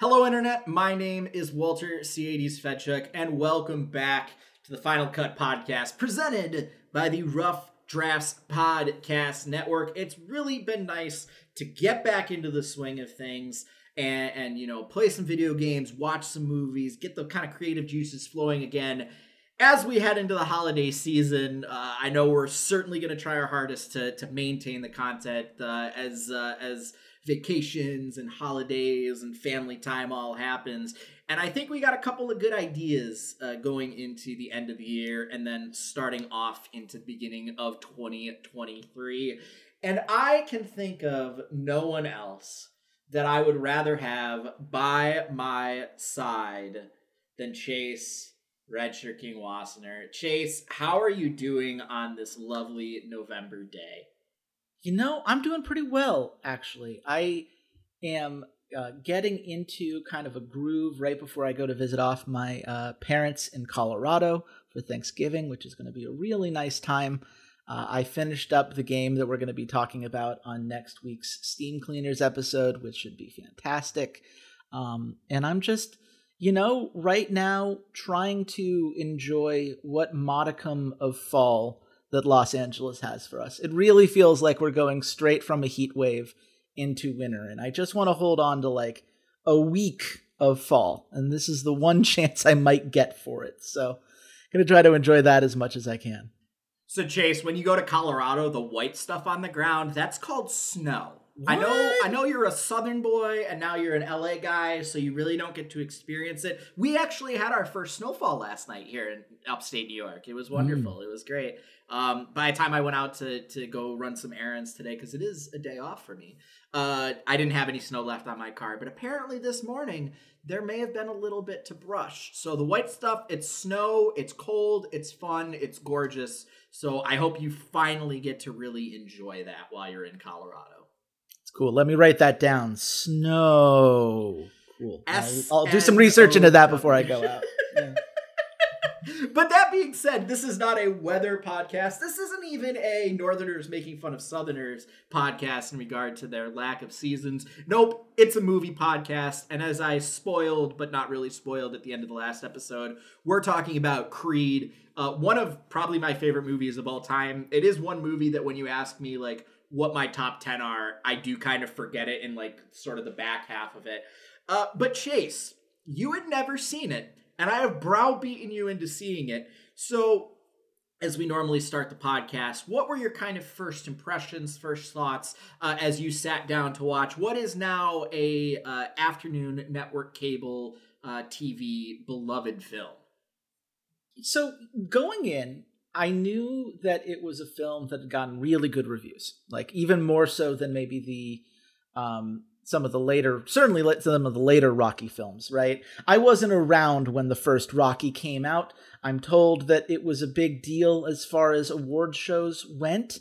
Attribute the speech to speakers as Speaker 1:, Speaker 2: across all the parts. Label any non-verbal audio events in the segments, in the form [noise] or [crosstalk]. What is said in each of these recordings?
Speaker 1: Hello, Internet. My name is Walter C80s Fedchuk, and welcome back to the Final Cut Podcast presented by the Rough Drafts Podcast Network. It's really been nice to get back into the swing of things and, and you know, play some video games, watch some movies, get the kind of creative juices flowing again. As we head into the holiday season, uh, I know we're certainly going to try our hardest to to maintain the content uh, as uh, as vacations and holidays and family time all happens. And I think we got a couple of good ideas uh, going into the end of the year and then starting off into the beginning of 2023. And I can think of no one else that I would rather have by my side than Chase Redshirt King Wassenaar. Chase, how are you doing on this lovely November day?
Speaker 2: You know, I'm doing pretty well, actually. I am uh, getting into kind of a groove right before I go to visit off my uh, parents in Colorado for Thanksgiving, which is going to be a really nice time. Uh, I finished up the game that we're going to be talking about on next week's Steam Cleaners episode, which should be fantastic. Um, and I'm just, you know, right now trying to enjoy what modicum of fall that Los Angeles has for us. It really feels like we're going straight from a heat wave into winter. And I just want to hold on to like a week of fall. And this is the one [laughs] chance I might get for it. So I'm going to try to enjoy that as much as I can.
Speaker 1: So Chase, when you go to Colorado, the white stuff on the ground, that's called snow. What? I know I know you're a southern boy and now you're an LA guy, so you really don't get to experience it. We actually had our first snowfall last night here in upstate New York. It was wonderful. Mm. It was great. Um, by the time I went out to to go run some errands today, because it is a day off for me, uh, I didn't have any snow left on my car. But apparently this morning there may have been a little bit to brush. So the white stuff, it's snow, it's cold, it's fun, it's gorgeous. So I hope you finally get to really enjoy that while you're in Colorado.
Speaker 2: It's cool. Let me write that down. Snow. Cool. I'll, I'll do some research into that before I go out. [laughs] Yeah.
Speaker 1: but that being said, this is not a weather podcast. This isn't even a Northerners making fun of Southerners podcast in regard to their lack of seasons. Nope, it's a movie podcast. And as I spoiled, but not really spoiled at the end of the last episode, we're talking about Creed, uh, one of probably my favorite movies of all time. It is one movie that when you ask me, like, what my top 10 are, I do kind of forget it in like sort of the back half of it. Uh, but Chase, you had never seen it, and I have browbeaten you into seeing it. So, as we normally start the podcast, what were your kind of first impressions, first thoughts uh, as you sat down to watch what is now a uh, afternoon network cable uh, TV beloved film?
Speaker 2: So going in, I knew that it was a film that had gotten really good reviews, like even more so than maybe the um, some of the later, certainly some of the later Rocky films. Right? I wasn't around when the first Rocky came out. I'm told that it was a big deal as far as award shows went.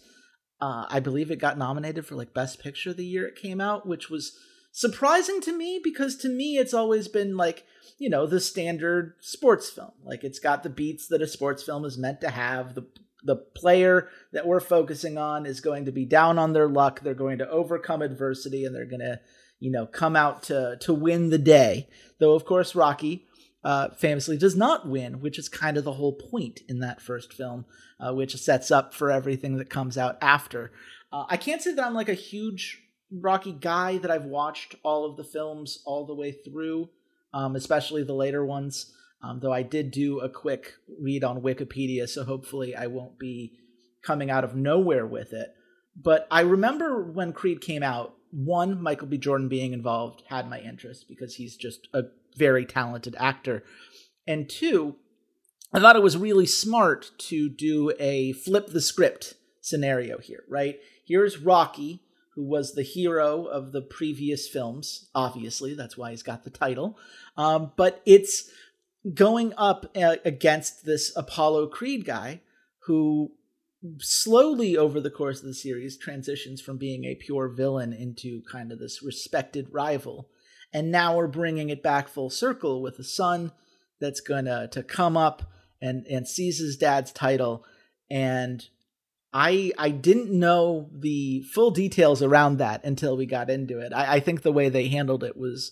Speaker 2: Uh, I believe it got nominated for like Best Picture the year it came out, which was surprising to me because to me it's always been like you know the standard sports film. Like it's got the beats that a sports film is meant to have. The the player that we're focusing on is going to be down on their luck. They're going to overcome adversity and they're going to you know come out to to win the day. Though of course rocky uh, famously does not win which is kind of the whole point in that first film uh, which sets up for everything that comes out after. Uh, i can't say that i'm like a huge rocky guy that i've watched all of the films all the way through um, especially the later ones. Um, though I did do a quick read on Wikipedia, so hopefully I won't be coming out of nowhere with it. But I remember when Creed came out, one, Michael B. Jordan being involved had my interest because he's just a very talented actor. And two, I thought it was really smart to do a flip the script scenario here, right? Here's Rocky, who was the hero of the previous films. Obviously, that's why he's got the title. Um, but it's going up uh, against this Apollo Creed guy who slowly over the course of the series transitions from being a pure villain into kind of this respected rival. And now we're bringing it back full circle with a son that's going to to come up and and seize his dad's title and I I didn't know the full details around that until we got into it. I, I think the way they handled it was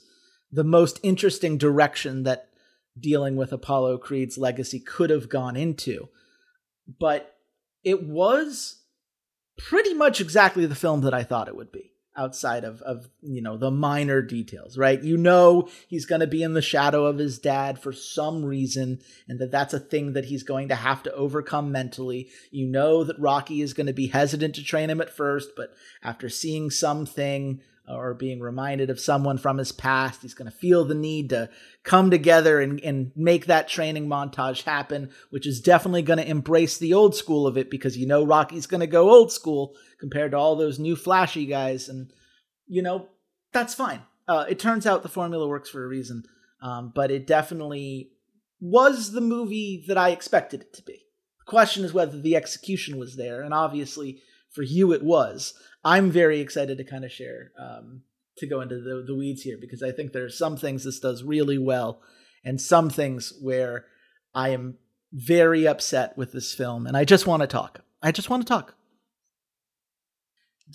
Speaker 2: the most interesting direction that dealing with Apollo Creed's legacy could have gone into. But it was pretty much exactly the film that I thought it would be outside of of you know the minor details right? You know he's going to be in the shadow of his dad for some reason and that that's a thing that he's going to have to overcome mentally. You know that rocky is going to be hesitant to train him at first but after seeing something or being reminded of someone from his past. He's going to feel the need to come together and, and make that training montage happen, which is definitely going to embrace the old school of it because you know Rocky's going to go old school compared to all those new flashy guys. And, you know, that's fine. Uh, it turns out the formula works for a reason, um, but it definitely was the movie that I expected it to be. The question is whether the execution was there, and obviously for you it was. I'm very excited to kind of share um, to go into the, the weeds here because I think there's some things this does really well and some things where I am very upset with this film and I just want to talk. I just want to talk.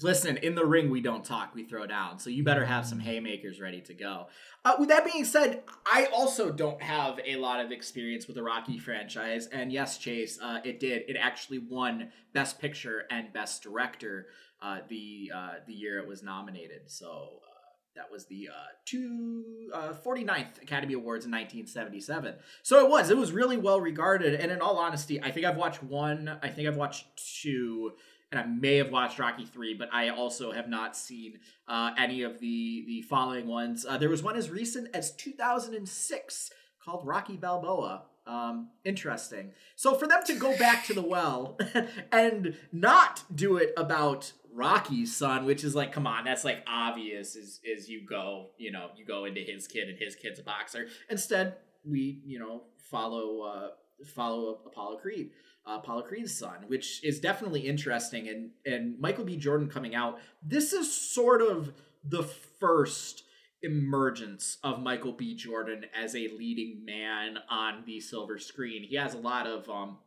Speaker 1: Listen, in the ring, we don't talk, we throw down. So you better have some haymakers ready to go. Uh, with that being said, I also don't have a lot of experience with the Rocky franchise. And yes, Chase, uh, it did. It actually won Best Picture and Best Director uh, the uh, the year it was nominated. So uh, that was the uh, two, uh, 49th Academy Awards in 1977. So it was. It was really well regarded. And in all honesty, I think I've watched one. I think I've watched two and I may have watched Rocky three, but I also have not seen uh, any of the the following ones. Uh, there was one as recent as 2006 called Rocky Balboa. Um, interesting. So for them to go back to the well [laughs] and not do it about Rocky's son, which is like, come on, that's like obvious. Is is you go, you know, you go into his kid and his kid's a boxer. Instead, we you know follow uh, follow Apollo Creed uh, Apollo Creed's son, which is definitely interesting. And and Michael B. Jordan coming out, this is sort of the first emergence of Michael B. Jordan as a leading man on the silver screen. He has a lot of um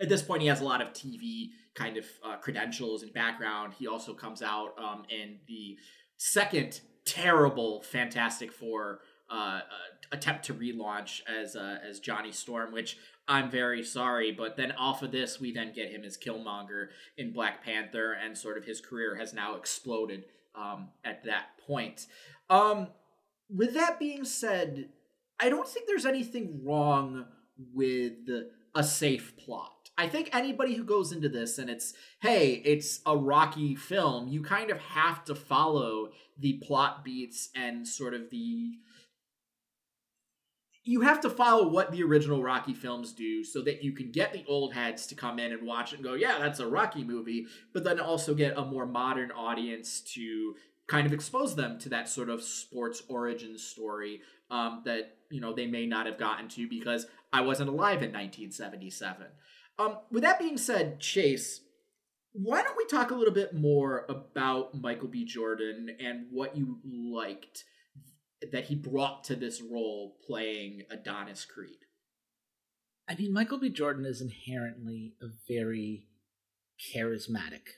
Speaker 1: at this point he has a lot of TV kind of uh, credentials and background. He also comes out um in the second terrible Fantastic Four uh, uh, attempt to relaunch as uh, as Johnny Storm, which I'm very sorry. But then off of this, we then get him as Killmonger in Black Panther, and sort of his career has now exploded um, at that point. Um, with that being said, I don't think there's anything wrong with a safe plot. I think anybody who goes into this and it's, hey, it's a Rocky film, you kind of have to follow the plot beats and sort of the you have to follow what the original Rocky films do so that you can get the old heads to come in and watch it and go, yeah, that's a Rocky movie, but then also get a more modern audience to kind of expose them to that sort of sports origin story um, that you know they may not have gotten to because I wasn't alive in 1977. Um, with that being said, Chase, why don't we talk a little bit more about Michael B. Jordan and what you liked that he brought to this role playing Adonis Creed?
Speaker 2: I mean, Michael B. Jordan is inherently a very charismatic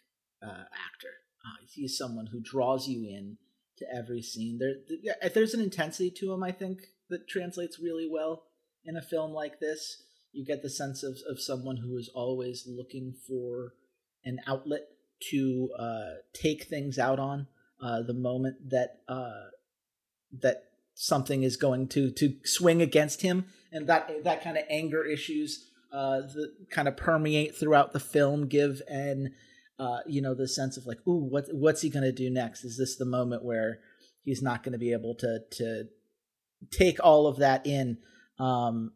Speaker 2: uh, actor. Uh, he's someone who draws you in to every scene. There, yeah, there's an intensity to him, I think, that translates really well in a film like this. You get the sense of, of someone who is always looking for an outlet to uh, take things out on. Uh, the moment that uh, that something is going to to swing against him, and that that kind of anger issues uh, that kind of permeate throughout the film give and uh, you know the sense of like, ooh, what what's he going to do next? Is this the moment where he's not going to be able to to take all of that in um,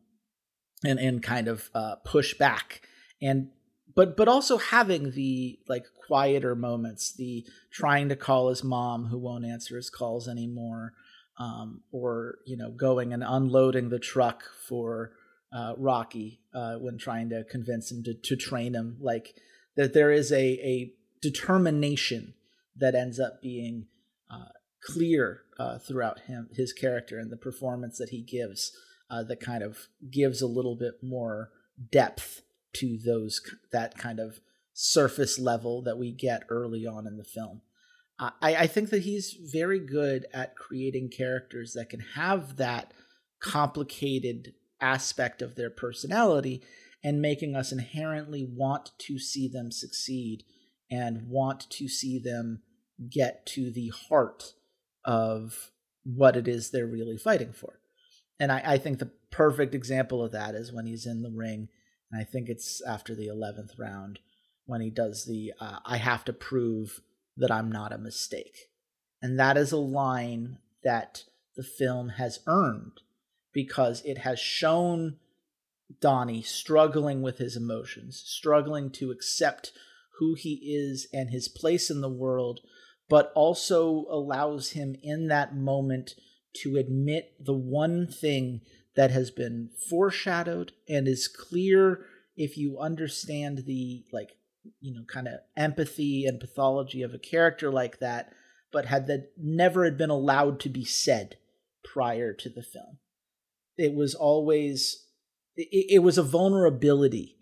Speaker 2: and and kind of uh, push back and but but also having the like quieter moments the trying to call his mom who won't answer his calls anymore um, or you know going and unloading the truck for uh, Rocky uh, when trying to convince him to, to train him. Like that, there is a a determination that ends up being uh, clear uh, throughout him his character and the performance that he gives uh, that kind of gives a little bit more depth to those that kind of surface level that we get early on in the film. I, I think that he's very good at creating characters that can have that complicated aspect of their personality and making us inherently want to see them succeed and want to see them get to the heart of what it is they're really fighting for. And I, I think the perfect example of that is when he's in the ring, and I think it's after the 11th round when he does the uh, I have to prove that I'm not a mistake. And that is a line that the film has earned because it has shown Donnie struggling with his emotions, struggling to accept who he is and his place in the world, but also allows him in that moment to admit the one thing that has been foreshadowed and is clear if you understand the like you know kind of empathy and pathology of a character like that but had that never had been allowed to be said prior to the film. It was always it, it was a vulnerability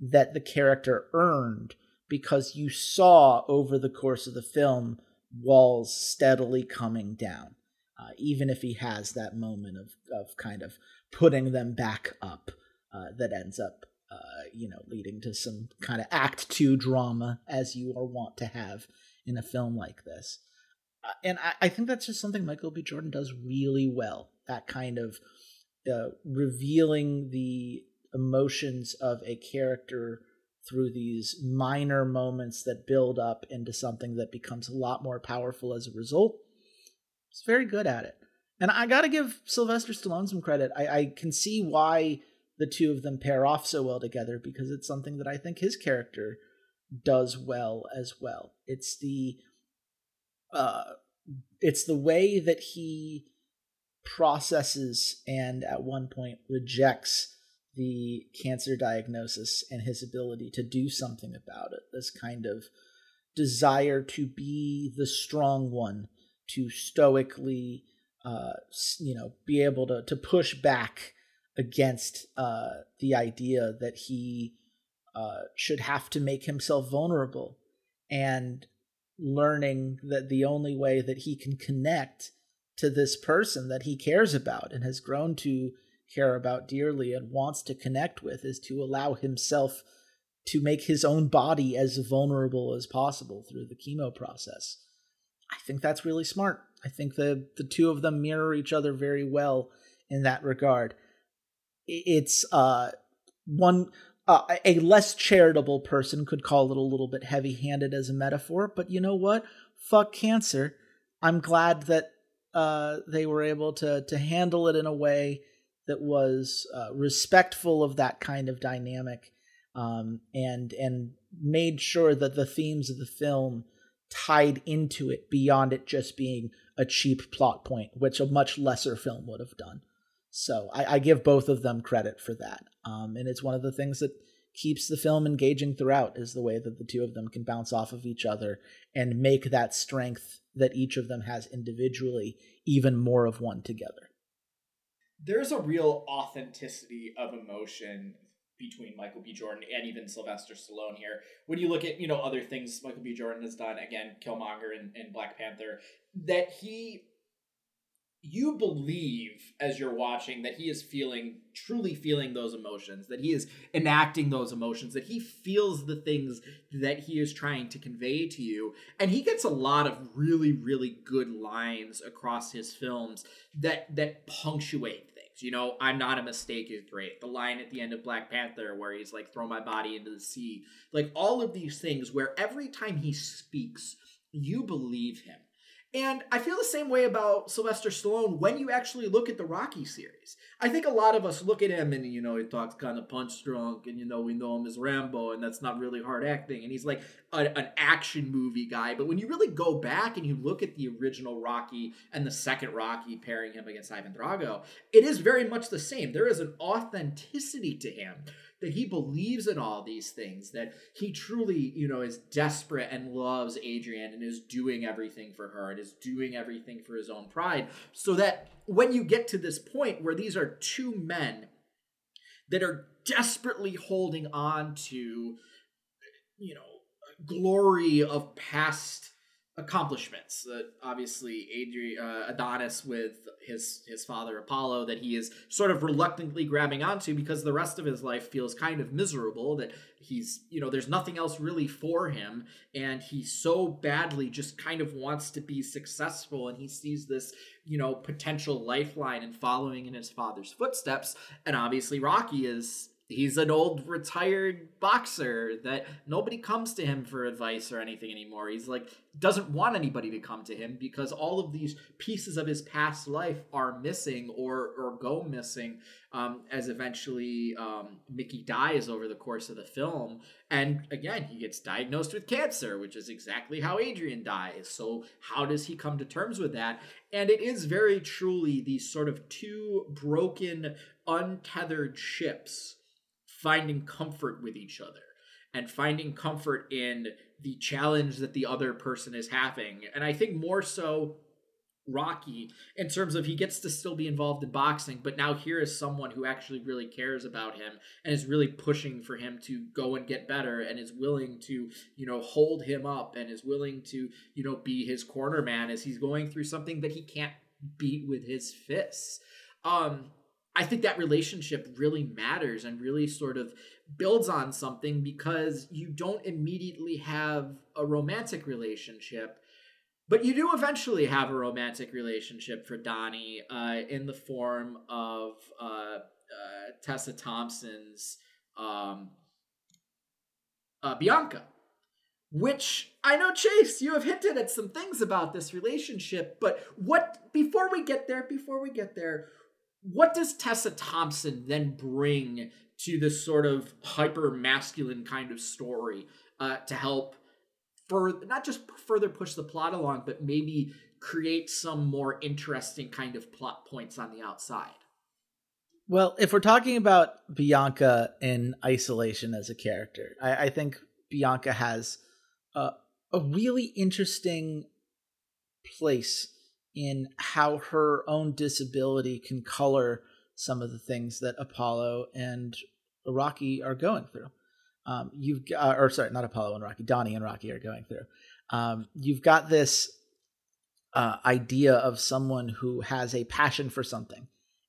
Speaker 2: that the character earned because you saw over the course of the film walls steadily coming down uh, even if he has that moment of, of kind of putting them back up uh, that ends up uh, you know leading to some kind of act two drama as you are wont to have in a film like this. Uh, and I, I, think that's just something michael b. Jordan does really well that kind of uh, revealing the emotions of a character through these minor moments that build up into something that becomes a lot more powerful as a result. He's very good at it. And I got to give Sylvester Stallone some credit. I, I, can see why the two of them pair off so well together because it's something that I think his character does well as well. It's the uh, it's the way that he processes and at one point rejects the cancer diagnosis and his ability to do something about it. This kind of desire to be the strong one, to stoically, uh, you know, be able to to push back against uh, the idea that he uh, should have to make himself vulnerable, and learning that the only way that he can connect to this person that he cares about and has grown to care about dearly and wants to connect with is to allow himself to make his own body as vulnerable as possible through the chemo process. I think that's really smart. I think the the two of them mirror each other very well in that regard. It's uh one uh, a less charitable person could call it a little bit heavy-handed as a metaphor, but you know what? Fuck cancer. I'm glad that uh, they were able to to handle it in a way that was uh, respectful of that kind of dynamic, um, and and made sure that the themes of the film tied into it beyond it just being a cheap plot point, which a much lesser film would have done. So I, I give both of them credit for that, um, and it's one of the things that keeps the film engaging throughout is the way that the two of them can bounce off of each other and make that strength that each of them has individually even more of one together.
Speaker 1: There's a real authenticity of emotion between Michael B. Jordan and even Sylvester Stallone here. When you look at, you know, other things Michael B. Jordan has done, again, Killmonger and, and Black Panther, that he you believe as you're watching that he is feeling truly feeling those emotions that he is enacting those emotions that he feels the things that he is trying to convey to you. And he gets a lot of really really good lines across his films that that punctuate things. You know i'm not a mistake is great. The line at the end of black panther where he's like throw my body into the sea. Like all of these things where every time he speaks you believe him and I feel the same way about Sylvester Stallone when you actually look at the Rocky series. I think a lot of us look at him and, you know, he talks kind of punch drunk and, you know, we know him as Rambo and that's not really hard acting. And he's like a, an action movie guy. But when you really go back and you look at the original Rocky and the second Rocky pairing him against Ivan Drago, it is very much the same. There is an authenticity to him that he believes in all these things, that he truly, you know, is desperate and loves Adrian and is doing everything for her and is doing everything for his own pride. So that when you get to this point where these are two men that are desperately holding on to, you know, glory of past accomplishments. Uh, obviously, Adri- uh, Adonis with his his father Apollo that he is sort of reluctantly grabbing onto because the rest of his life feels kind of miserable. That he's you know there's nothing else really for him, and he so badly just kind of wants to be successful, and he sees this you know potential lifeline and following in his father's footsteps. And obviously, Rocky is he's an old retired boxer that nobody comes to him for advice or anything anymore. He's like doesn't want anybody to come to him because all of these pieces of his past life are missing or or go missing um, as eventually um, Mickey dies over the course of the film. And again, he gets diagnosed with cancer, which is exactly how Adrian dies. So how does he come to terms with that? And it is very truly these sort of two broken, untethered ships finding comfort with each other and finding comfort in the challenge that the other person is having. And I think more so Rocky in terms of he gets to still be involved in boxing, but now here is someone who actually really cares about him and is really pushing for him to go and get better and is willing to, you know, hold him up and is willing to, you know, be his corner man as he's going through something that he can't beat with his fists. Um I think that relationship really matters and really sort of builds on something because you don't immediately have a romantic relationship, but you do eventually have a romantic relationship for Donnie uh, in the form of uh, uh, Tessa Thompson's um, uh, Bianca. Which I know, Chase, you have hinted at some things about this relationship, but what, before we get there, before we get there, what does Tessa Thompson then bring to this sort of hyper masculine kind of story uh, to help further not just further push the plot along, but maybe create some more interesting kind of plot points on the outside?
Speaker 2: Well, if we're talking about Bianca in isolation as a character, I, I think Bianca has a, a really interesting place in how her own disability can color some of the things that Apollo and Rocky are going through. Um, you've got, or sorry, not Apollo and Rocky, Donnie and Rocky are going through. Um, you've got this uh, idea of someone who has a passion for something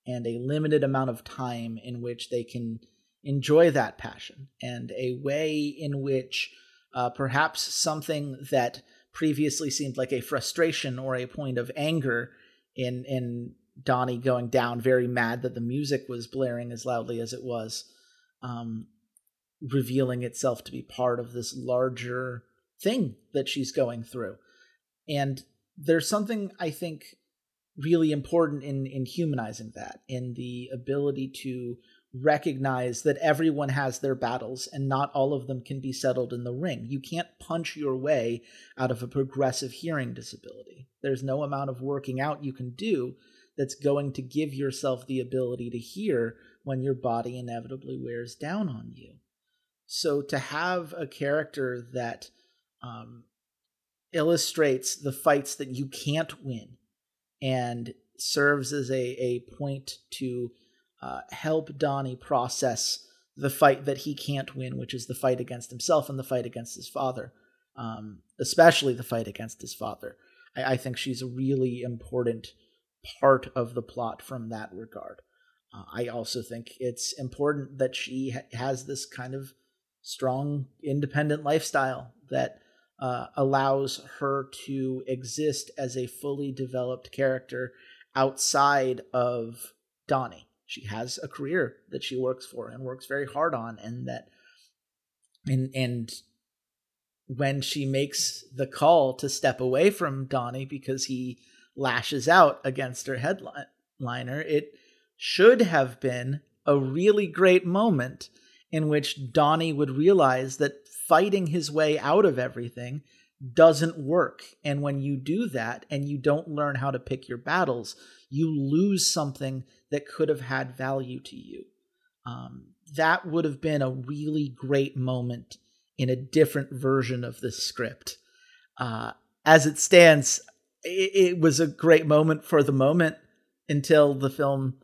Speaker 2: and a limited amount of time in which they can enjoy that passion and a way in which uh, perhaps something that previously seemed like a frustration or a point of anger in in Donnie going down, very mad that the music was blaring as loudly as it was, um, revealing itself to be part of this larger thing that she's going through. And there's something I think really important in in humanizing that, in the ability to recognize that everyone has their battles and not all of them can be settled in the ring. You can't punch your way out of a progressive hearing disability. There's no amount of working out you can do that's going to give yourself the ability to hear when your body inevitably wears down on you. So to have a character that um, illustrates the fights that you can't win and serves as a, a point to uh, help Donnie process the fight that he can't win, which is the fight against himself and the fight against his father, um, especially the fight against his father. I, I, think she's a really important part of the plot from that regard. Uh, I also think it's important that she ha- has this kind of strong, independent lifestyle that uh, allows her to exist as a fully developed character outside of Donnie she has a career that she works for and works very hard on and that and and when she makes the call to step away from Donnie because he lashes out against her headliner it should have been a really great moment in which Donnie would realize that fighting his way out of everything doesn't work. And when you do that and you don't learn how to pick your battles, you lose something that could have had value to you. Um, that would have been a really great moment in a different version of the script. Uh, as it stands, it, it was a great moment for the moment until the film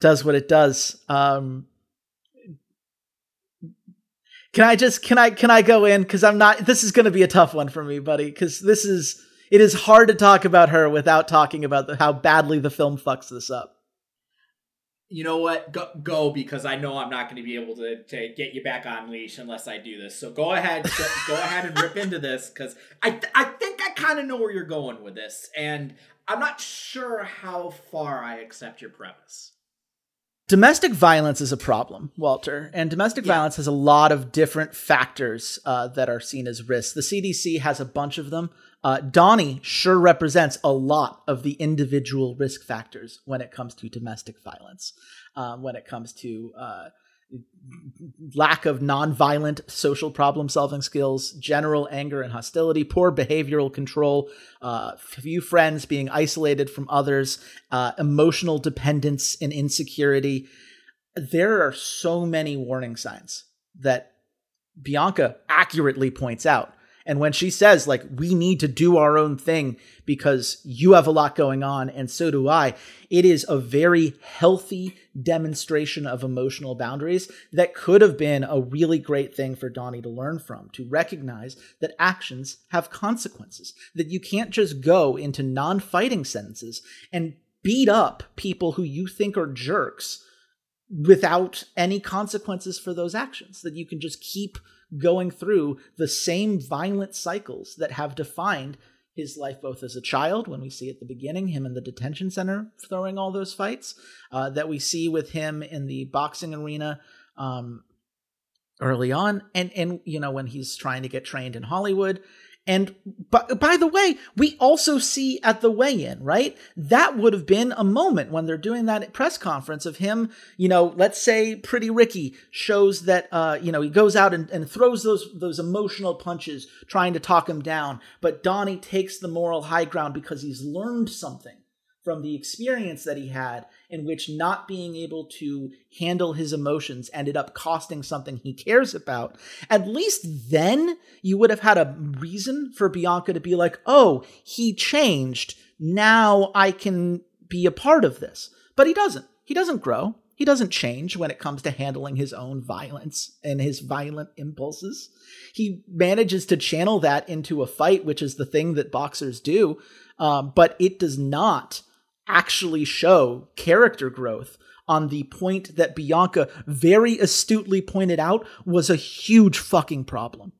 Speaker 2: does what it does. Um, Can I just can I can I go in cuz I'm not this is going to be a tough one for me, buddy, cuz this is it is hard to talk about her without talking about the, how badly the film fucks this up.
Speaker 1: You know what? Go, go because I know I'm not going to be able to, to get you back on leash unless I do this. So go ahead, go, go ahead and rip into this because I I think I kind of know where you're going with this, and I'm not sure how far I accept your premise.
Speaker 2: Domestic violence is a problem, Walter, and domestic yeah. violence has a lot of different factors uh, that are seen as risks. The CDC has a bunch of them. Uh, Donnie sure represents a lot of the individual risk factors when it comes to domestic violence, um, when it comes to uh, lack of nonviolent social problem solving skills, general anger and hostility, poor behavioral control, uh, few friends being isolated from others, uh, emotional dependence and insecurity. There are so many warning signs that Bianca accurately points out and when she says, like, we need to do our own thing because you have a lot going on and so do I, it is a very healthy demonstration of emotional boundaries that could have been a really great thing for Donnie to learn from, to recognize that actions have consequences, that you can't just go into non fighting sentences and beat up people who you think are jerks without any consequences for those actions, that you can just keep going through the same violent cycles that have defined his life both as a child when we see at the beginning him in the detention center throwing all those fights uh, that we see with him in the boxing arena um, early on and and you know when he's trying to get trained in hollywood and by, by the way, we also see at the weigh in, right? That would have been a moment when they're doing that press conference of him, you know, let's say Pretty Ricky shows that, uh, you know, he goes out and, and throws those, those emotional punches trying to talk him down. But Donnie takes the moral high ground because he's learned something from the experience that he had in which not being able to handle his emotions ended up costing something he cares about, at least then you would have had a reason for Bianca to be like, oh, he changed. Now I can be a part of this. But he doesn't. He doesn't grow. He doesn't change when it comes to handling his own violence and his violent impulses. He manages to channel that into a fight, which is the thing that boxers do, um, but it does not actually show character growth on the point that Bianca very astutely pointed out was a huge fucking problem.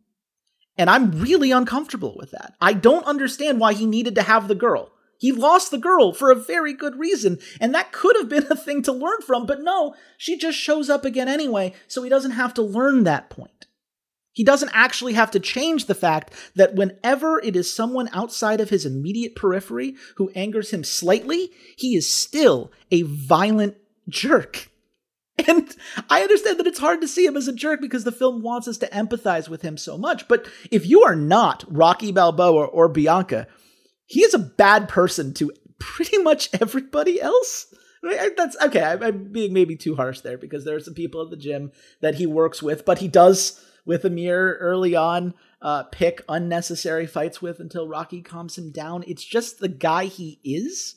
Speaker 2: And I'm really uncomfortable with that. I don't understand why he needed to have the girl. He lost the girl for a very good reason, and that could have been [laughs] a thing to learn from, but no, she just shows up again anyway, so he doesn't have to learn that point. He doesn't actually have to change the fact that whenever it is someone outside of his immediate periphery who angers him slightly, he is still a violent jerk. [laughs] And I understand that it's hard to see him as a jerk because the film wants us to empathize with him so much. But if you are not Rocky Balboa or Bianca, he is a bad person to pretty much everybody else. That's okay. I'm being maybe too harsh there because there are some people at the gym that he works with, but he does with Amir early on, uh, pick unnecessary fights with until Rocky calms him down. It's just the guy he is.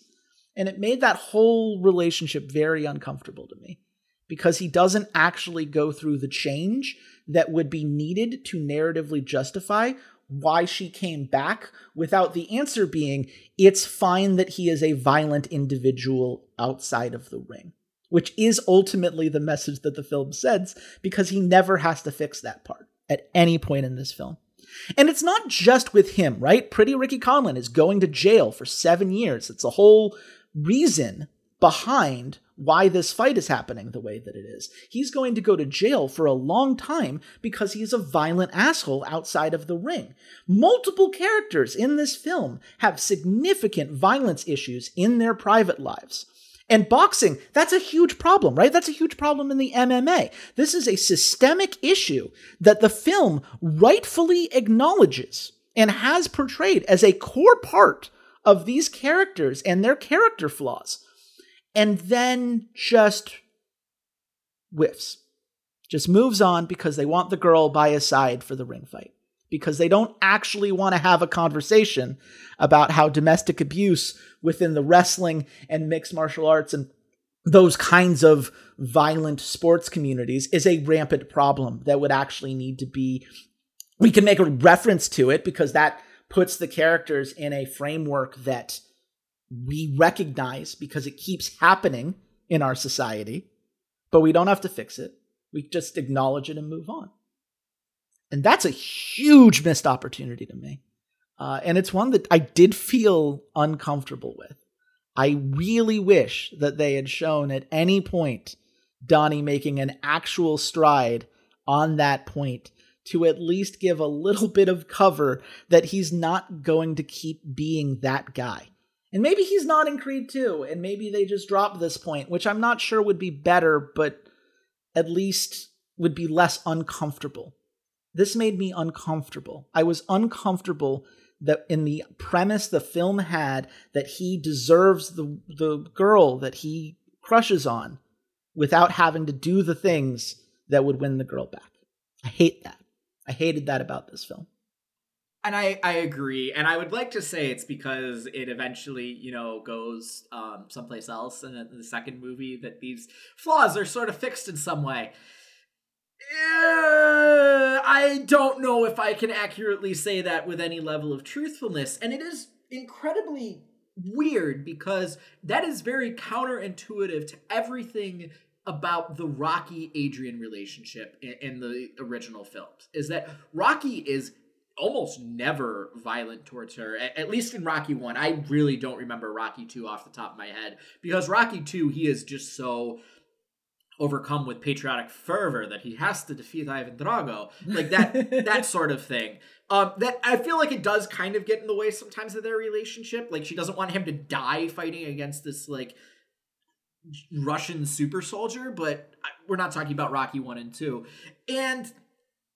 Speaker 2: And it made that whole relationship very uncomfortable to me because he doesn't actually go through the change that would be needed to narratively justify why she came back without the answer being it's fine that he is a violent individual outside of the ring which is ultimately the message that the film sends because he never has to fix that part at any point in this film. And it's not just with him, right? Pretty Ricky Conlan is going to jail for seven years. It's a whole reason behind why this fight is happening the way that it is. He's going to go to jail for a long time because he's a violent asshole outside of the ring. Multiple characters in this film have significant violence issues in their private lives. And boxing, that's a huge problem, right? That's a huge problem in the MMA. This is a systemic issue that the film rightfully acknowledges and has portrayed as a core part of these characters and their character flaws. And then just whiffs. Just moves on because they want the girl by his side for the ring fight because they don't actually want to have a conversation about how domestic abuse within the wrestling and mixed martial arts and those kinds of violent sports communities is a rampant problem that would actually need to be we can make a reference to it because that puts the characters in a framework that we recognize because it keeps happening in our society but we don't have to fix it. We just acknowledge it and move on and that's a huge missed opportunity to me uh, and it's one that i did feel uncomfortable with I really wish that they had shown at any point Donnie making an actual stride on that point to at least give a little bit of cover that he's not going to keep being that guy. And maybe he's not in Creed 2, and maybe they just drop this point, which I'm not sure would be better, but at least would be less uncomfortable. This made me uncomfortable. I was uncomfortable that in the premise the film had that he deserves the the girl that he crushes on without having to do the things that would win the girl back. I hate that. I hated that about this film.
Speaker 1: And I, I agree. And I would like to say it's because it eventually, you know, goes um, someplace else in the second movie that these flaws are sort of fixed in some way. I don't know if I can accurately say that with any level of truthfulness. And it is incredibly weird because that is very counterintuitive to everything about the Rocky Adrian relationship in, the original films. Is that Rocky is almost never violent towards her, at, at least in Rocky 1. I really don't remember Rocky 2 off the top of my head because Rocky 2, he is just so overcome with patriotic fervor that he has to defeat Ivan Drago, like that [laughs] that sort of thing. Um, that I feel like it does kind of get in the way sometimes of their relationship. Like she doesn't want him to die fighting against this like Russian super soldier, but we're not talking about Rocky one and two. And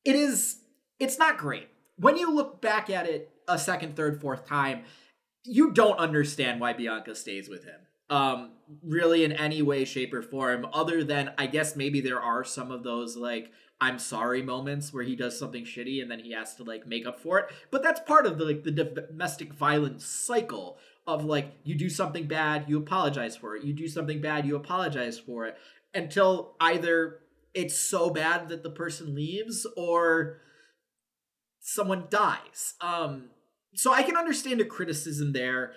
Speaker 1: it is it's not great when you look back at it a second, third, fourth time. You don't understand why Bianca stays with him um really in any way shape or form other than i guess maybe there are some of those like i'm sorry moments where he does something shitty and then he has to like make up for it. But that's part of the like the domestic violence cycle of like you do something bad you apologize for it. You do something bad you apologize for it. Until either it's so bad that the person leaves or someone dies. Um so i can understand a criticism there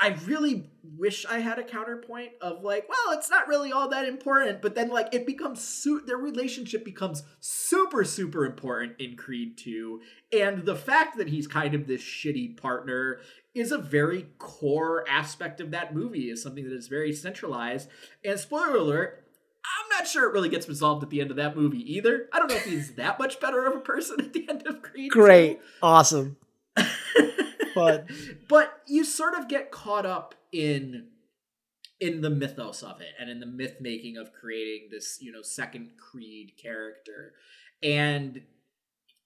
Speaker 1: I really wish I had a counterpoint of like, well, it's not really all that important, but then like it becomes su- their relationship becomes super super important in Creed 2 and the fact that he's kind of this shitty partner is a very core aspect of that movie is something that is very centralized and spoiler alert I'm not sure it really gets resolved at the end of that movie either. I don't know if he's that much better of a person at the end of Creed.
Speaker 2: Great. 2. Awesome. [laughs]
Speaker 1: but [laughs] but you sort of get caught up in in the mythos of it and in the myth making of creating this you know second creed character. And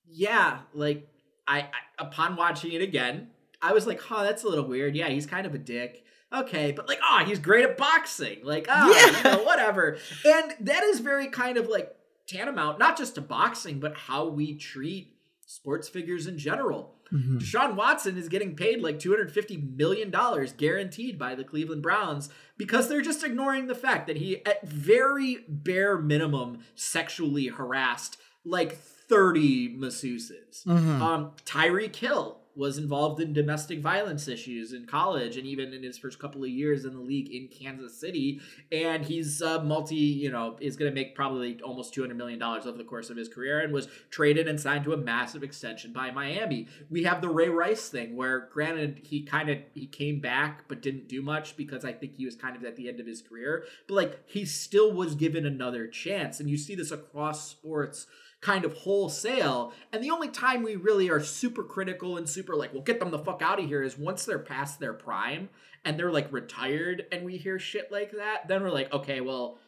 Speaker 1: yeah like I, I upon watching it again i was like huh that's a little weird. Yeah he's kind of a dick. Okay but like oh he's great at boxing. Like oh yeah. you know, whatever. And that is very kind of like tantamount not just to boxing but how we treat sports figures in general Mm-hmm. Deshaun Watson is getting paid like $250 million guaranteed by the Cleveland Browns because they're just ignoring the fact that he, at very bare minimum, sexually harassed like 30 masseuses. Mm-hmm. Um, Tyreek Hill was involved in domestic violence issues in college and even in his first couple of years in the league in Kansas City. And he's uh, multi, you know, is going to make probably almost $200 million over the course of his career and was traded and signed to a massive extension by Miami. We have the Ray Rice thing where granted he kind of he came back but didn't do much because I think he was kind of at the end of his career, but like he still was given another chance. And you see this across sports kind of wholesale. And the only time we really are super critical and super like, well, get them the fuck out of here is once they're past their prime and they're like retired and we hear shit like that, then we're like, okay, well,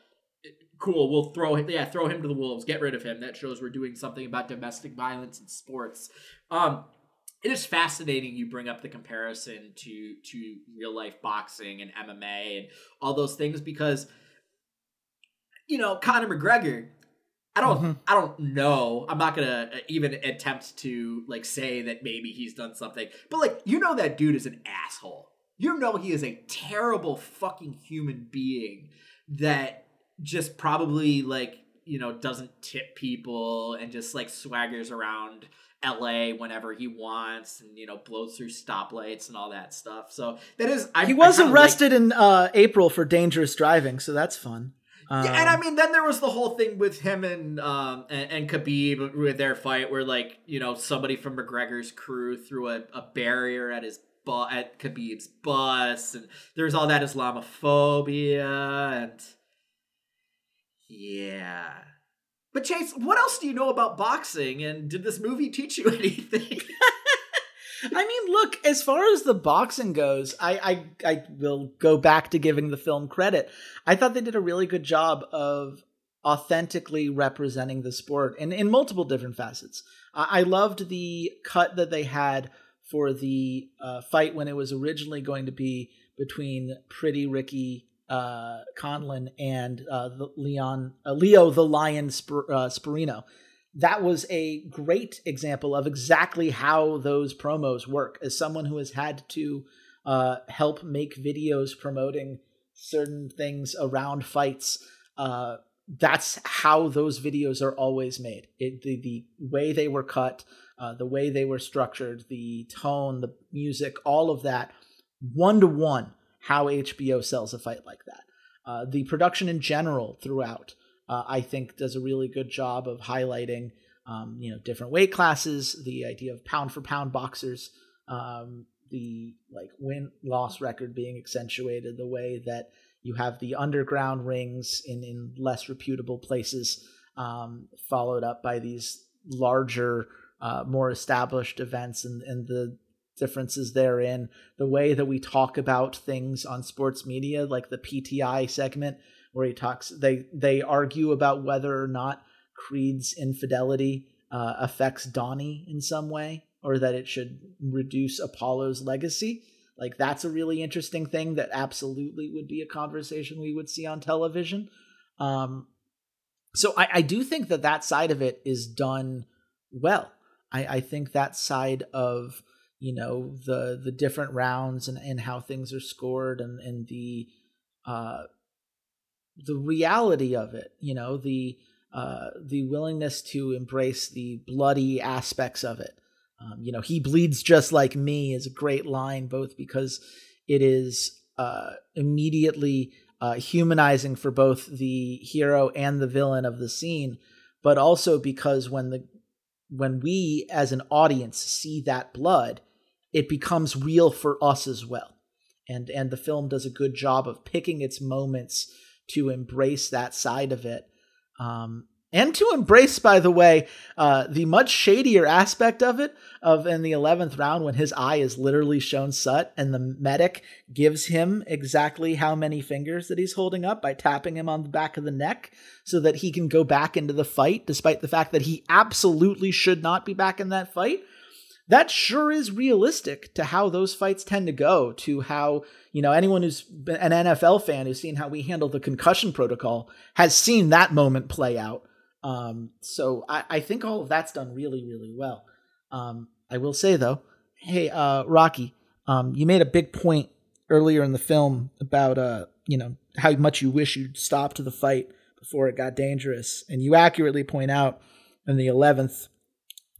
Speaker 1: cool, we'll throw him, yeah, throw him to the wolves, get rid of him. That shows we're doing something about domestic violence in sports. Um, it is fascinating you bring up the comparison to to real life boxing and MMA and all those things because you know Conor McGregor I don't mm-hmm. I don't know. I'm not going to uh, even attempt to like say that maybe he's done something. But like you know that dude is an asshole. You know he is a terrible fucking human being that just probably like you know doesn't tip people and just like swaggers around LA whenever he wants and you know blows through stoplights and all that stuff. So that is I,
Speaker 2: he was arrested
Speaker 1: like,
Speaker 2: in uh, April for dangerous driving, so that's fun.
Speaker 1: Um, yeah, and I mean, then there was the whole thing with him and um and, and Khabib with their fight, where like you know somebody from McGregor's crew threw a, a barrier at his bu- at Khabib's bus, and there's all that Islamophobia and yeah. But Chase, what else do you know about boxing? And did this movie teach you [laughs] anything?
Speaker 2: I mean, look, as far as the boxing goes, I, I I will go back to giving the film credit. I thought they did a really good job of authentically representing the sport in, in multiple different facets. I, I loved the cut that they had for the uh, fight when it was originally going to be between Pretty Ricky uh, Conlan and uh, Leon uh, Leo the Lion Spir- uh, Spirino that was a great example of exactly how those promos work. As someone who has had to uh, help make videos promoting certain things around fights, uh, that's how those videos are always made. It, the the way they were cut, uh, the way they were structured, the tone, the music, all of that, one to one, how HBO sells a fight like that. Uh, the production in general throughout uh, I think does a really good job of highlighting, um, you know, different weight classes, the idea of pound for pound boxers, um, the like win loss record being accentuated, the way that you have the underground rings in in less reputable places, um, followed up by these larger, uh, more established events, and and the differences therein, the way that we talk about things on sports media, like the PTI segment where he talks they they argue about whether or not Creed's infidelity uh, affects Donnie in some way or that it should reduce Apollo's legacy. Like that's a really interesting thing that absolutely would be a conversation we would see on television. Um, so I, I do think that that side of it is done well. I, I think that side of you know the the different rounds and, and how things are scored and and the uh, the reality of it, you know, the uh, the willingness to embrace the bloody aspects of it. Um, you know, he bleeds just like me is a great line, both because it is uh, immediately uh, humanizing for both the hero and the villain of the scene, but also because when the when we as an audience see that blood, it becomes real for us as well. And and the film does a good job of picking its moments to embrace that side of it. Um, and to embrace, by the way, uh, the much shadier aspect of it, of in the eleventh round when his eye is literally shown sut, and the medic gives him exactly how many fingers that he's holding up by tapping him on the back of the neck, so that he can go back into the fight, despite the fact that he absolutely should not be back in that fight that sure is realistic to how those fights tend to go, to how, you know, anyone who's an NFL fan who's seen how we handle the concussion protocol has seen that moment play out. Um, so I, I, think all of that's done really, really well. Um, I will say though, hey, uh, Rocky, um, you made a big point earlier in the film about, uh, you know, how much you wish you'd stopped the fight before it got dangerous. And you accurately point out in the 11th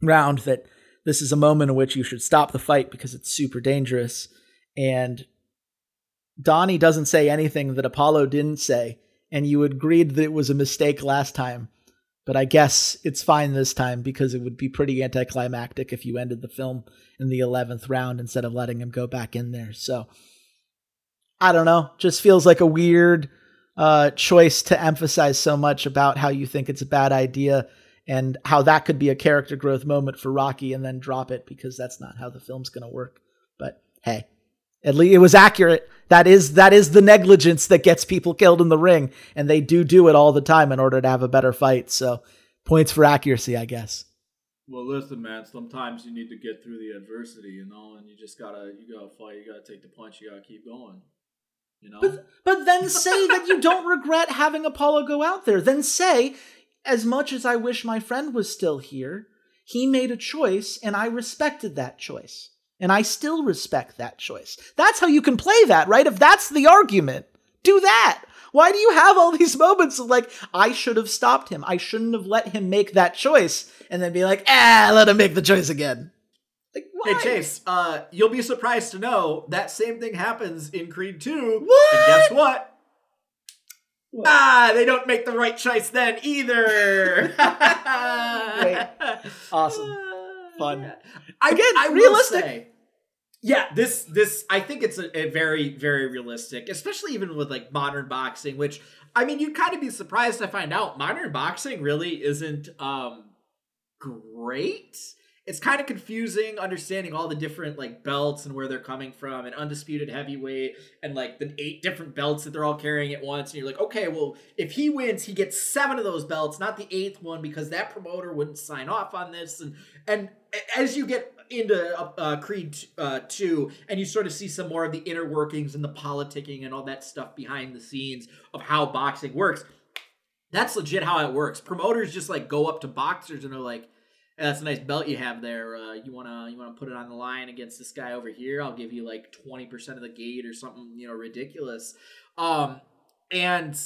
Speaker 2: round that this is a moment in which you should stop the fight because it's super dangerous. And Donnie doesn't say anything that Apollo didn't say, and you agreed that it was a mistake last time. But I guess it's fine this time because it would be pretty anticlimactic if you ended the film in the 11th round instead of letting him go back in there. So I don't know. Just feels like a weird uh, choice to emphasize so much about how you think it's a bad idea and how that could be a character growth moment for Rocky and then drop it because that's not how the film's going to work. But hey, at least it was accurate. That is that is the negligence that gets people killed in the ring, and they do do it all the time in order to have a better fight. So points for accuracy, I guess.
Speaker 3: Well, listen, man. Sometimes you need to get through the adversity, you know, and you just gotta you gotta fight. You gotta take the punch. You gotta keep going. You know.
Speaker 2: But, but then say that you don't regret having Apollo go out there. Then say as much as I wish my friend was still here, he made a choice and I respected that choice. And I still respect that choice. That's how you can play that, right? If that's the argument, do that. Why do you have all [laughs] these moments of like, I should have stopped him. I shouldn't have let him make that choice, and then be like, ah, let him make the choice again. Like, why?
Speaker 1: Hey Chase, uh, you'll be surprised to know that same thing happens in Creed 2.
Speaker 2: What?
Speaker 1: And guess what? Ah, they don't make the right choice then either. [laughs]
Speaker 2: Awesome. Fun.
Speaker 1: I,
Speaker 2: get
Speaker 1: I
Speaker 2: realistic.
Speaker 1: say- yeah, this this I think it's a, a very very realistic, especially even with like modern boxing. Which I mean, you'd kind of be surprised to find out modern boxing really isn't um great. It's kind of confusing understanding all the different like belts and where they're coming from, and undisputed heavyweight, and like the eight different belts that they're all carrying at once. And you're like, okay, well, if he wins, he gets seven of those belts, not the eighth one, because that promoter wouldn't sign off on this. And and as you get into uh, uh, Creed uh, 2 and you sort of see some more of the inner workings and the politicking and all that stuff behind the scenes of how boxing works, that's legit how it works. Promoters just like go up to boxers and they're like, "Hey, "That's a nice belt you have there. Uh, you wanna you wanna put it on the line against this guy over here? I'll give you like twenty percent of the gate or something, you know, ridiculous." Um, and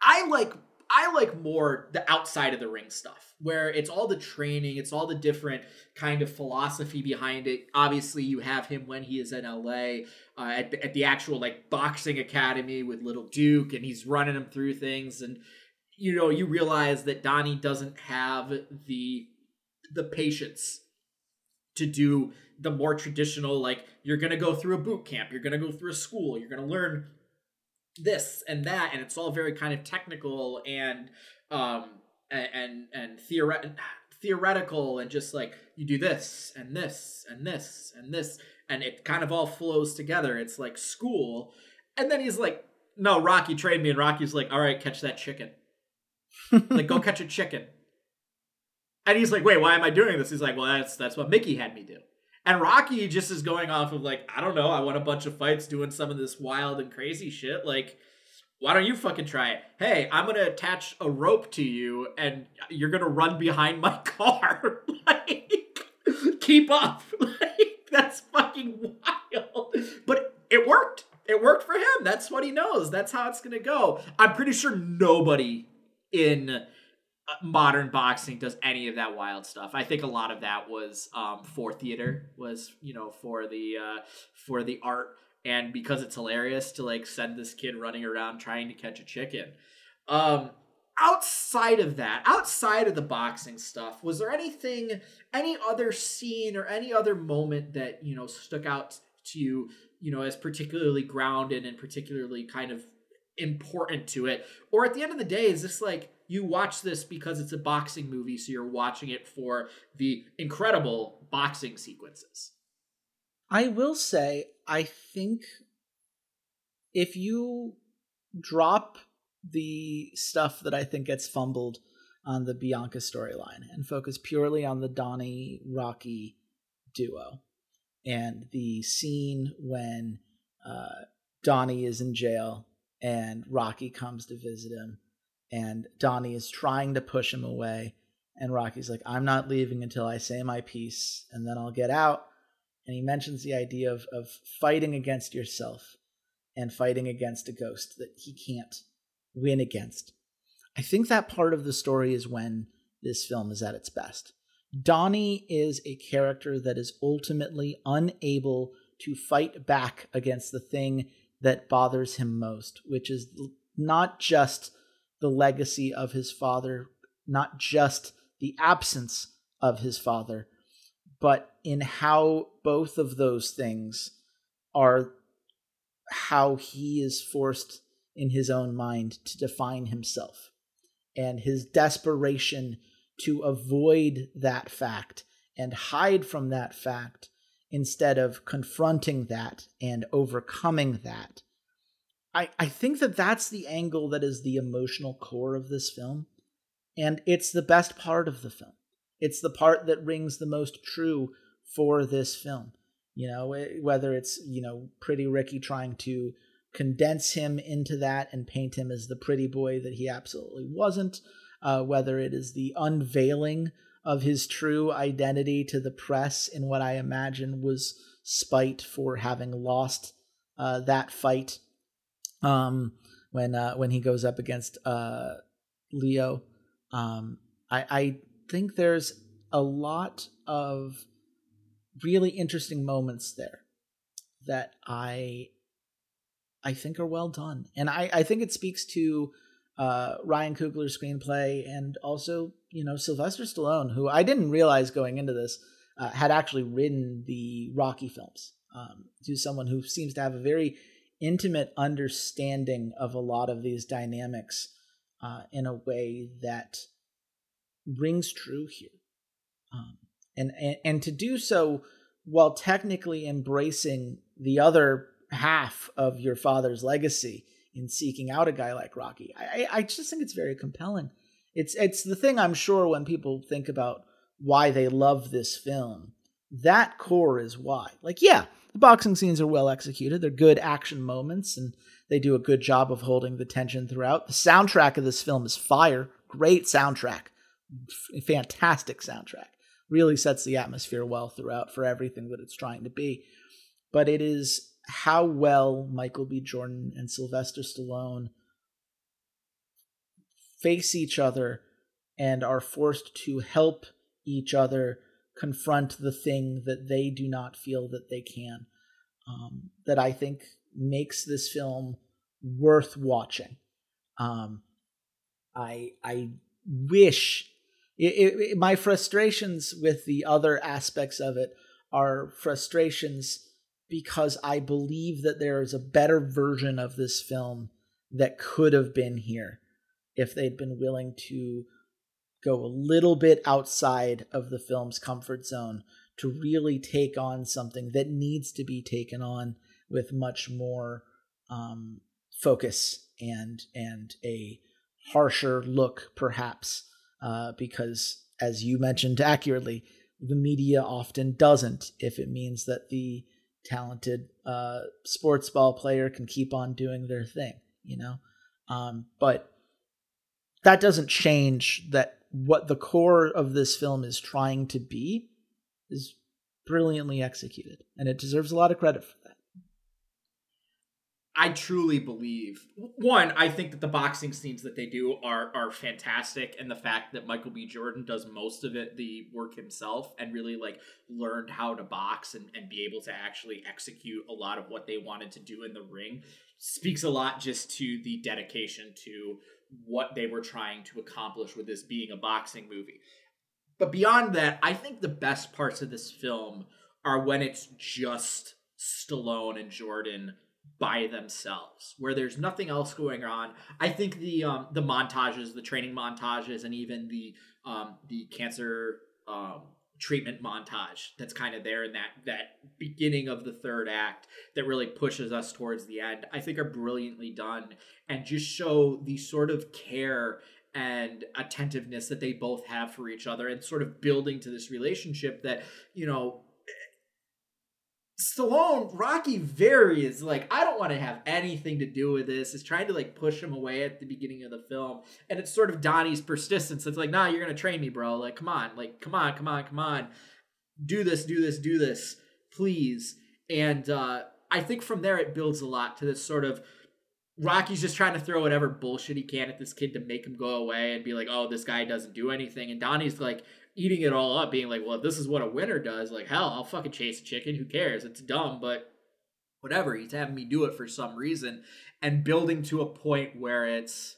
Speaker 1: I like I like more the outside of the ring stuff, where it's all the training, it's all the different kind of philosophy behind it. Obviously, you have him when he is in LA uh, at the, at the actual like boxing academy with Little Duke, and he's running him through things, and you know you realize that Donnie doesn't have the the patience to do the more traditional like you're gonna go through a boot camp, you're gonna go through a school, you're gonna learn this and that and it's all very kind of technical and um and and, and theoret- theoretical and just like you do this and this and this and this and it kind of all flows together. It's like school and then he's like no rocky trained me and rocky's like all right catch that chicken. [laughs] Like go catch a chicken and he's like wait why am i doing this he's like well that's that's what mickey had me do and Rocky just is going off of like, I don't know, I won a bunch of fights doing some of this wild and crazy shit. Like, why don't you fucking try it? Hey, I'm gonna attach a rope to you and you're gonna run behind my [laughs] car. [laughs] like, keep up. [laughs] Like, that's fucking wild. But it worked. It worked for him. That's what he knows. That's how it's gonna go. I'm pretty sure nobody in modern boxing does any of that wild stuff. I think a lot of that was um, for theater, was you know for the uh, for the art, and because it's hilarious to like send this kid running around trying to catch a chicken. Um, outside of that, outside of the boxing stuff, was there anything, any other scene or any other moment that you know stuck out to you, you know, as particularly grounded and particularly kind of important to it? Or at the end of the day, is this like you watch this because it's a boxing movie, so you're watching it for the incredible boxing sequences?
Speaker 2: I will say, I think if you drop the stuff that I think gets fumbled on the Bianca storyline and focus purely on the Donnie Rocky duo and the scene when uh, Donnie is in jail and Rocky comes to visit him and Donnie is trying to push him away and Rocky's like I'm not leaving until I say my piece and then I'll get out and he mentions the idea of of fighting against yourself and fighting against a ghost that he can't win against. I think that part of the story is when this film is at its best. Donnie is a character that is ultimately unable to fight back against the thing that bothers him most, which is not just the legacy of his father, not just the absence of his father, but in how both of those things are how he is forced in his own mind to define himself and his desperation to avoid that fact and hide from that fact instead of confronting that and overcoming that. I, I think that that's the angle that is the emotional core of this film. And it's the best part of the film. It's the part that rings the most true for this film. You know, whether it's, you know, Pretty Ricky trying to condense him into that and paint him as the pretty boy that he absolutely wasn't, uh, whether it is the unveiling of his true identity to the press in what I imagine was spite for having lost uh, that fight. Um, when uh, when he goes up against uh, Leo. Um, I, I think there's a lot of really interesting moments there that I I think are well done, and I I think it speaks to uh, Ryan Coogler's screenplay and also you know Sylvester Stallone, who I didn't realize going into this uh, had actually written the Rocky films. Um, to someone who seems to have a very intimate understanding of a lot of these dynamics uh, in a way that rings true here, um, and, and and to do so while technically embracing the other half of your father's legacy in seeking out a guy like Rocky. I, I just think it's very compelling. It's it's the thing I'm sure when people think about why they love this film, that core is why. Like, yeah, the boxing scenes are well executed. They're good action moments and they do a good job of holding the tension throughout. The soundtrack of this film is fire. Great soundtrack. F- fantastic soundtrack. Really sets the atmosphere well throughout for everything that it's trying to be. But it is how well Michael B. Jordan and Sylvester Stallone face each other and are forced to help each other confront the thing that they do not feel that they can. Um, that I think makes this film worth watching. Um, I I wish it, it, my frustrations with the other aspects of it are frustrations because I believe that there is a better version of this film that could have been here if they'd been willing to go a little bit outside of the film's comfort zone to really take on something that needs to be taken on with much more um, focus and and a harsher look, perhaps, uh, because as you mentioned accurately, the media often doesn't if it means that the talented uh, sports ball player can keep on doing their thing, you know. Um, but that doesn't change that what the core of this film is trying to be is brilliantly executed, and it deserves a lot of credit for that.
Speaker 1: I truly believe one. I think that the boxing scenes that they do are are fantastic, and the fact that Michael B. Jordan does most of it, the work himself, and really like learned how to box and, and be able to actually execute a lot of what they wanted to do in the ring, speaks a lot just to the dedication to what they were trying to accomplish with this being a boxing movie. But beyond that, I think the best parts of this film are when it's just Stallone and Jordan by themselves where there's nothing else going on i think the um the montages the training montages and even the um the cancer um treatment montage that's kind of there in that that beginning of the third act that really pushes us towards the end i think are brilliantly done and just show the sort of care and attentiveness that they both have for each other and sort of building to this relationship that you know Stallone, Rocky very is like, I don't want to have anything to do with this. Is trying to like push him away at the beginning of the film. And it's sort of Donnie's persistence. It's like, nah, you're gonna train me, bro. Like, come on, like, come on, come on, come on. Do this, do this, do this, please. And uh I think from there it builds a lot to this sort of Rocky's just trying to throw whatever bullshit he can at this kid to make him go away and be like, oh, this guy doesn't do anything. And Donnie's like, eating it all up, being like, well, this is what a winner does, like, hell, I'll fucking chase a chicken. Who cares? It's dumb, but whatever. He's having me do it for some reason and building to a point where it's,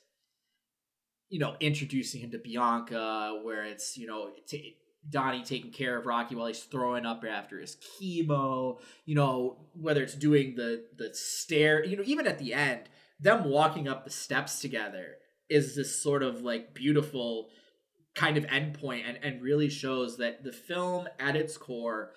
Speaker 1: you know, introducing him to Bianca, where it's, you know, t- Donnie taking care of Rocky while he's throwing up after his chemo, you know, whether it's doing the the stair, you know, even at the end, them walking up the steps together is this sort of like beautiful kind of endpoint and, and really shows that the film at its core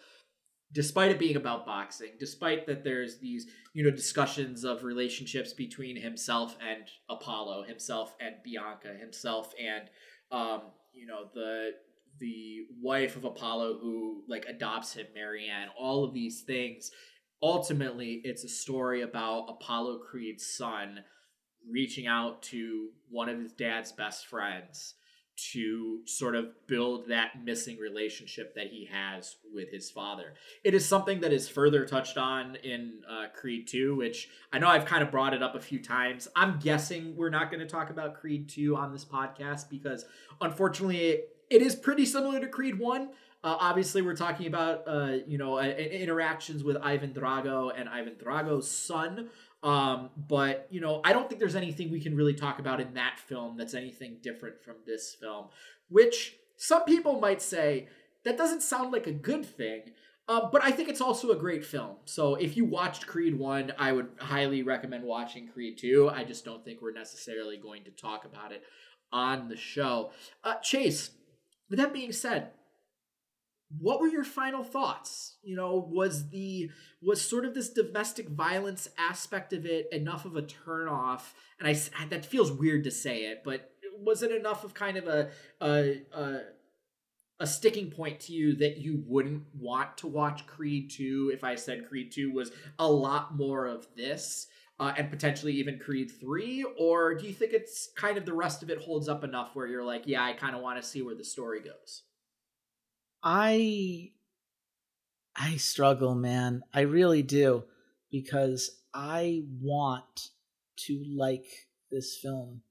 Speaker 1: despite it being about boxing despite that there's these you know discussions of relationships between himself and apollo himself and bianca himself and um you know the the wife of apollo who like adopts him marianne all of these things ultimately it's a story about apollo creed's son reaching out to one of his dad's best friends to sort of build that missing relationship that he has with his father. It is something that is further touched on in uh, Creed 2, which I know I've kind of brought it up a few times. I'm guessing we're not going to talk about Creed 2 on this podcast because unfortunately it is pretty similar to Creed 1. Uh, obviously, we're talking about uh, you know interactions with Ivan Drago and Ivan Drago's son. Um, but you know, I don't think there's anything we can really talk about in that film that's anything different from this film. Which some people might say that doesn't sound like a good thing. Uh, but I think it's also a great film. So if you watched Creed 1, I would highly recommend watching Creed 2. I just don't think we're necessarily going to talk about it on the show. Uh, Chase, with that being said, what were your final thoughts? You know was the was sort of this domestic violence aspect of it enough of a turn off and i that feels weird to say it but was it enough of kind of a a a, a sticking point to you that you wouldn't want to watch creed 2 if i said creed 2 was a lot more of this uh, and potentially even creed 3 or do you think it's kind of the rest of it holds up enough where you're like yeah i kind of want to see where the story goes
Speaker 2: I I struggle, man. I really do because I want to like this film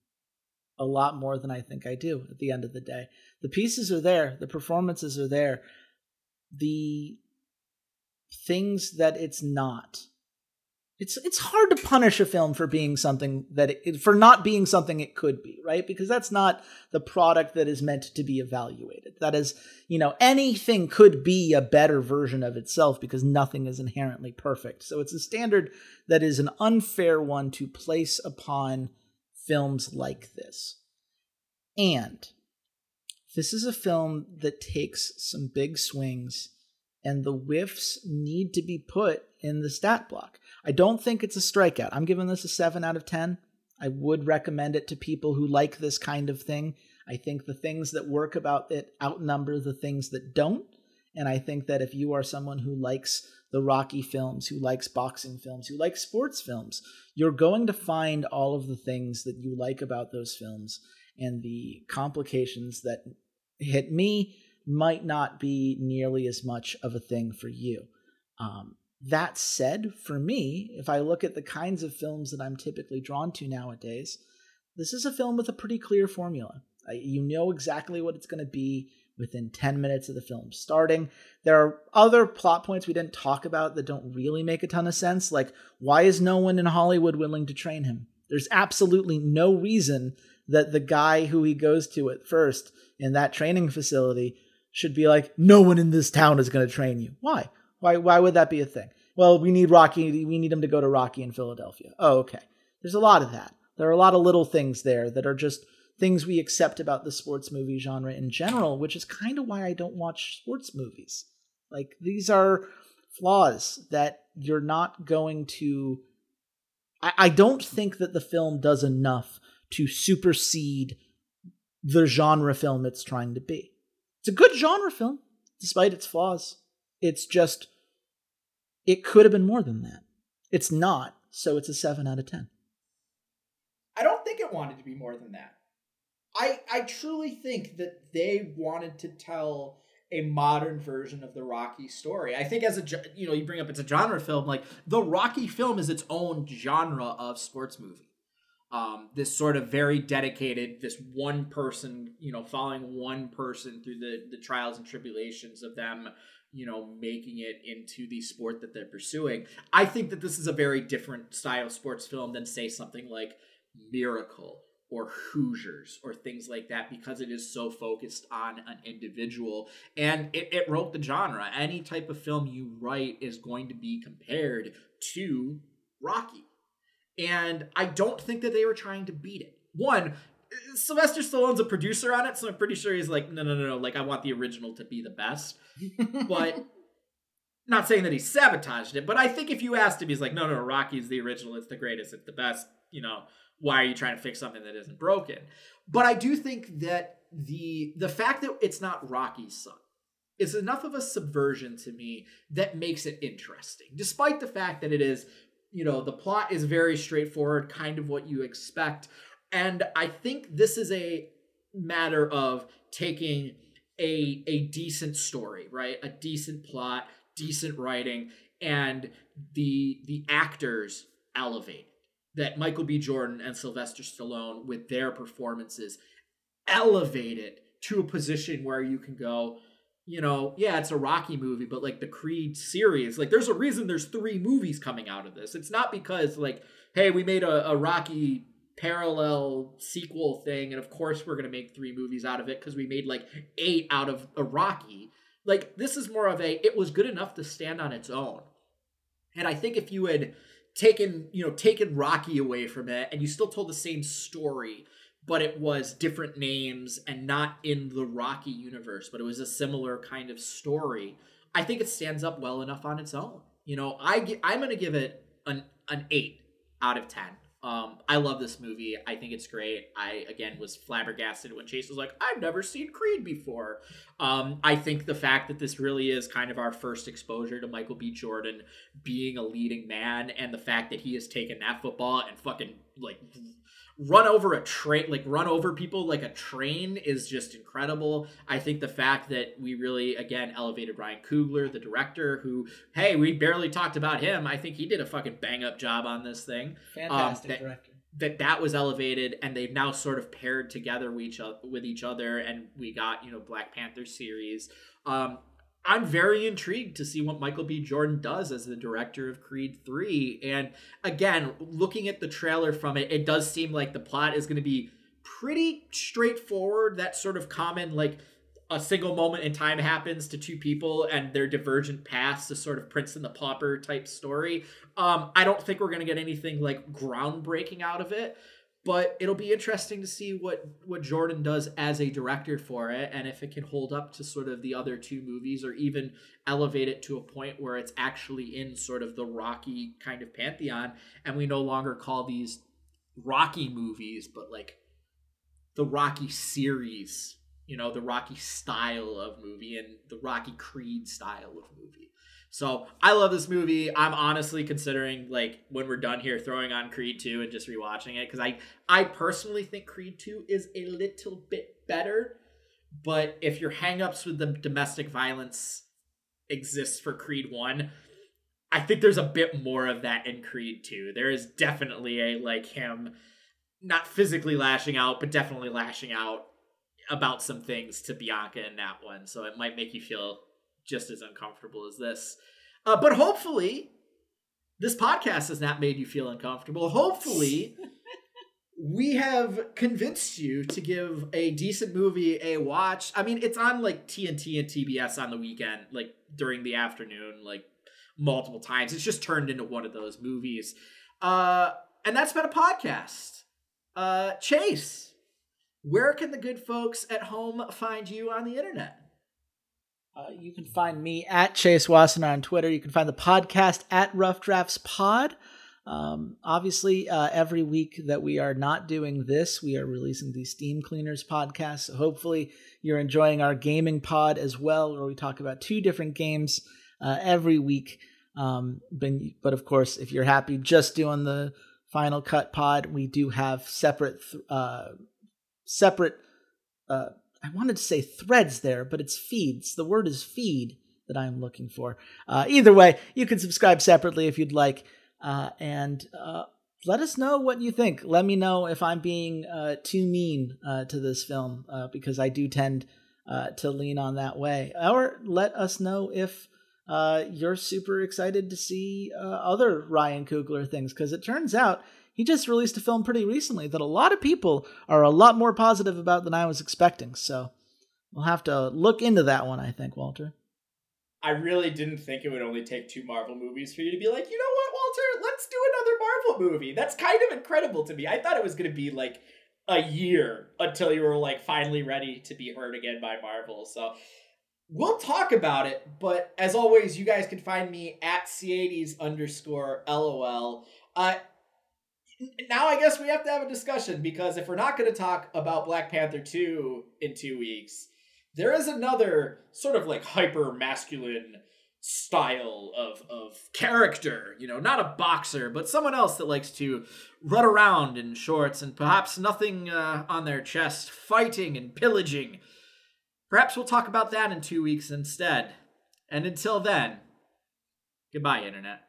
Speaker 2: a lot more than I think I do at the end of the day. The pieces are there, the performances are there. The things that it's not it's it's hard to punish a film for being something that it, for not being something it could be right? Because that's not the product that is meant to be evaluated. That is you know anything could be a better version of itself because nothing is inherently perfect. So it's a standard that is an unfair one to place upon films like this. And this is a film that takes some big swings and the whiffs need to be put in the stat block I don't think it's a strikeout. I'm giving this a 7 out of 10. I would recommend it to people who like this kind of thing. I think the things that work about it outnumber the things that don't. And I think that if you are someone who likes the Rocky films, who likes boxing films, who likes sports films, you're going to find all of the things that you like about those films. And the complications that hit me might not be nearly as much of a thing for you. Um, that said, for me, if I look at the kinds of films that I'm typically drawn to nowadays, this is a film with a pretty clear formula. You know exactly what it's going to be within 10 minutes of the film starting. There are other plot points we didn't talk about that don't really make a ton of sense, like why is no one in Hollywood willing to train him? There's absolutely no reason that the guy who he goes to at first in that training facility should be like, no one in this town is going to train you. Why? Why why would that be a thing? Well, we need Rocky. We need him to go to Rocky in Philadelphia. Oh, okay. There's a lot of that. There are a lot of little things there that are just things we accept about the sports movie genre in general, which is kind of why I don't watch sports movies. Like these are flaws that you're not going to. I, I don't think that the film does enough to supersede the genre film it's trying to be. It's a good genre film, despite its flaws. It's just, it could have been more than that. It's not, so it's a 7 out of 10.
Speaker 1: I don't think it wanted to be more than that. I I truly think that they wanted to tell a modern version of the Rocky story. I think as a you know, you bring up it's a genre film like the Rocky film is its own genre of sports movie. Um, this sort of very dedicated, this one person, you know, following one person through the the trials and tribulations of them you know, making it into the sport that they're pursuing. I think that this is a very different style sports film than, say, something like Miracle or Hoosiers or things like that because it is so focused on an individual and it, it wrote the genre. Any type of film you write is going to be compared to Rocky. And I don't think that they were trying to beat it. One, Sylvester Stallone's a producer on it, so I'm pretty sure he's like, no, no, no, no. Like, I want the original to be the best. [laughs] but not saying that he sabotaged it, but I think if you asked him, he's like, no, no, Rocky's the original. It's the greatest. It's the best. You know, why are you trying to fix something that isn't broken? But I do think that the the fact that it's not Rocky's son is enough of a subversion to me that makes it interesting, despite the fact that it is. You know, the plot is very straightforward, kind of what you expect. And I think this is a matter of taking a a decent story, right? A decent plot, decent writing, and the the actors elevate that Michael B. Jordan and Sylvester Stallone with their performances elevate it to a position where you can go, you know, yeah, it's a Rocky movie, but like the Creed series, like there's a reason there's three movies coming out of this. It's not because like, hey, we made a, a Rocky parallel sequel thing, and of course we're gonna make three movies out of it because we made like eight out of a Rocky. Like this is more of a it was good enough to stand on its own. And I think if you had taken, you know, taken Rocky away from it and you still told the same story, but it was different names and not in the Rocky universe, but it was a similar kind of story. I think it stands up well enough on its own. You know, I I'm going to give it an an 8 out of 10. Um, I love this movie. I think it's great. I again was flabbergasted when Chase was like, "I've never seen Creed before." Um, I think the fact that this really is kind of our first exposure to Michael B. Jordan being a leading man, and the fact that he has taken that football and fucking like run over a train like run over people like a train is just incredible. I think the fact that we really again elevated ryan coogler the director who hey we barely talked about him. I think he did a fucking bang up job on this thing.
Speaker 2: Fantastic
Speaker 1: um, that,
Speaker 2: director.
Speaker 1: that that was elevated and they've now sort of paired together with each other, with each other and we got you know black panther series. Um I'm very intrigued to see what Michael B. Jordan does as the director of Creed 3. And again, looking at the trailer from it, it does seem like the plot is going to be pretty straightforward. That sort of common, like, a single moment in time happens to two people and their divergent paths to sort of Prince and the Pauper type story. Um, I don't think we're going to get anything like groundbreaking out of it but it'll be interesting to see what what Jordan does as a director for it and if it can hold up to sort of the other two movies or even elevate it to a point where it's actually in sort of the Rocky kind of pantheon and we no longer call these Rocky movies but like the Rocky series, you know, the Rocky style of movie and the Rocky Creed style of movie. So I love this movie. I'm honestly considering like when we're done here throwing on Creed 2 and just rewatching it because I I personally think Creed 2 is a little bit better. But if your hangups with the domestic violence exists for Creed 1, I think there's a bit more of that in Creed 2. There is definitely a like him not physically lashing out, but definitely lashing out about some things to Bianca in that one. So it might make you feel just as uncomfortable as this. Uh, but hopefully, this podcast has not made you feel uncomfortable. Hopefully, [laughs] we have convinced you to give a decent movie a watch. I mean, it's on like TNT and TBS on the weekend, like during the afternoon, like multiple times. It's just turned into one of those movies. Uh, and that's been a podcast. Uh, Chase, where can the good folks at home find you on the internet?
Speaker 2: Uh, you can find me at Chase Wasson on Twitter. You can find the podcast at Rough Drafts Pod. Um, obviously, uh, every week that we are not doing this, we are releasing the Steam Cleaners podcast. So hopefully, you're enjoying our gaming pod as well, where we talk about two different games uh, every week. Um, but, of course, if you're happy just doing the Final Cut pod, we do have separate, uh, separate uh, I wanted to say threads there, but it's feeds. The word is feed that I'm looking for. Uh, either way, you can subscribe separately if you'd like, uh, and uh, let us know what you think. Let me know if I'm being uh, too mean uh, to this film uh, because I do tend to lean on that way, or let us know if. you're super excited to see other Ryan Coogler things because it turns out he just released a film pretty recently that a lot of people are a lot more positive about than I was expecting. So we'll have to look into that one, I think, Walter.
Speaker 1: I really didn't think it would only take two Marvel movies for you to be like, you know what, Walter, let's do another Marvel movie. That's kind of incredible to me. I thought it was going to be like a year until you were like finally ready to be heard again by Marvel. So we'll talk about it. But as always, you guys can find me at C80s underscore LOL. Uh, now I guess we have to have a discussion because if we're not going to talk about Black Panther 2 in two weeks, there is another sort of like hyper masculine style of of character, you know, not a boxer, but someone else that likes to run around in shorts and perhaps nothing uh, on their chest, fighting and pillaging. Perhaps we'll talk about that in two weeks instead. And until then, goodbye, Internet.